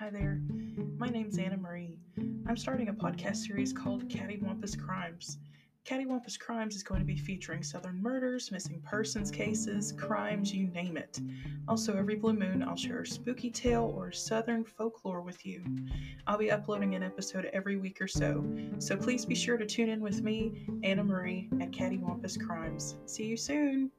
Hi there, My name's Anna Marie. I'm starting a podcast series called Cattywampus Crimes. Cattywampus Crimes is going to be featuring Southern murders, missing persons cases, crimes, you name it. Also, every blue moon, I'll share a spooky tale or Southern folklore with you. I'll be uploading an episode every week or so, so please be sure to tune in with me, Anna Marie, at Cattywampus Crimes. See you soon!